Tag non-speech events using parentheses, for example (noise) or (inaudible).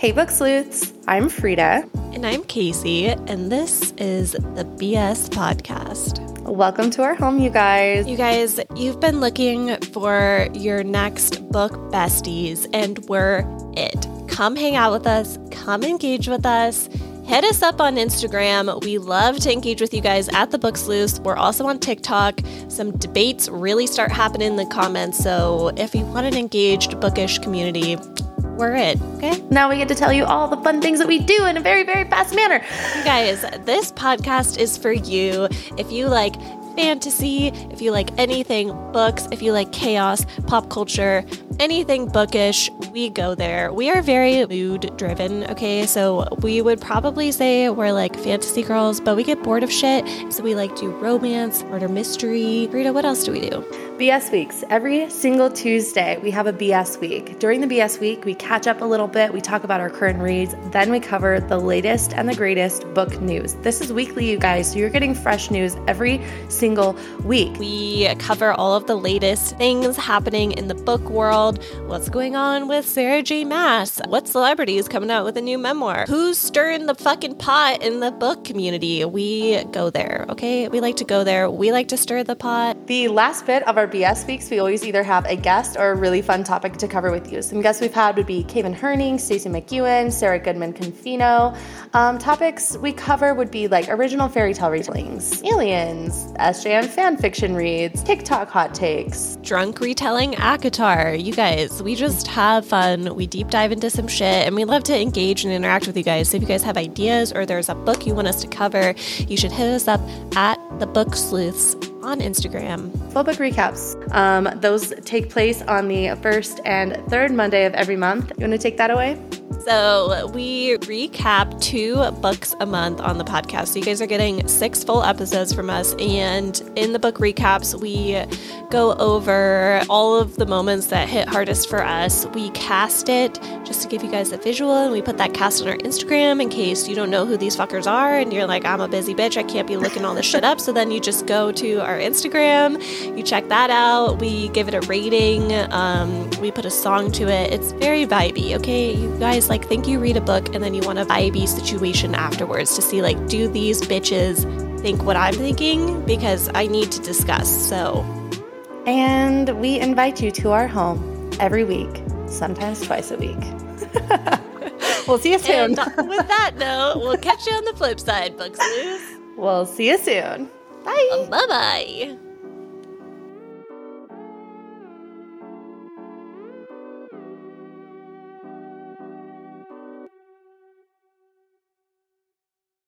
Hey, Book Sleuths. I'm Frida. And I'm Casey, and this is the BS Podcast. Welcome to our home, you guys. You guys, you've been looking for your next book besties, and we're it. Come hang out with us, come engage with us. Hit us up on Instagram. We love to engage with you guys at the Book Sleuths. We're also on TikTok. Some debates really start happening in the comments. So if you want an engaged bookish community, we're it. Okay. Now we get to tell you all the fun things that we do in a very, very fast manner. You guys, this podcast is for you. If you like fantasy, if you like anything books, if you like chaos, pop culture, anything bookish, we go there. We are very mood driven, okay? So we would probably say we're like fantasy girls, but we get bored of shit. So we like do romance, murder mystery. Rita, what else do we do? BS weeks. Every single Tuesday, we have a BS week. During the BS week, we catch up a little bit, we talk about our current reads, then we cover the latest and the greatest book news. This is weekly, you guys, so you're getting fresh news every single week. We cover all of the latest things happening in the book world. What's going on with Sarah J. Maas? What celebrity is coming out with a new memoir? Who's stirring the fucking pot in the book community? We go there, okay? We like to go there. We like to stir the pot. The last bit of our BS weeks, we always either have a guest or a really fun topic to cover with you. Some guests we've had would be Kaven Herning, Stacey McEwan, Sarah Goodman Confino. Um, topics we cover would be like original fairy tale retellings, aliens, SJM fan fiction reads, TikTok hot takes, drunk retelling ACOTAR. You guys, we just have fun. We deep dive into some shit and we love to engage and interact with you guys. So if you guys have ideas or there's a book you want us to cover, you should hit us up at the Book Sleuths on Instagram. Full book recaps. Um, those take place on the first and third Monday of every month. You want to take that away? So, we recap two books a month on the podcast. So, you guys are getting six full episodes from us. And in the book recaps, we go over all of the moments that hit hardest for us. We cast it just to give you guys a visual, and we put that cast on our Instagram in case you don't know who these fuckers are and you're like, I'm a busy bitch, I can't be looking all this shit up. So, then you just go to our Instagram, you check that out, we give it a rating, um, we put a song to it. It's very vibey, okay? You guys like think you read a book and then you want a vibey situation afterwards to see like do these bitches think what I'm thinking because I need to discuss. So and we invite you to our home every week, sometimes twice a week. (laughs) we'll see you soon. And with that note, we'll catch you on the flip side, Books We'll see you soon. Bye. Bye bye.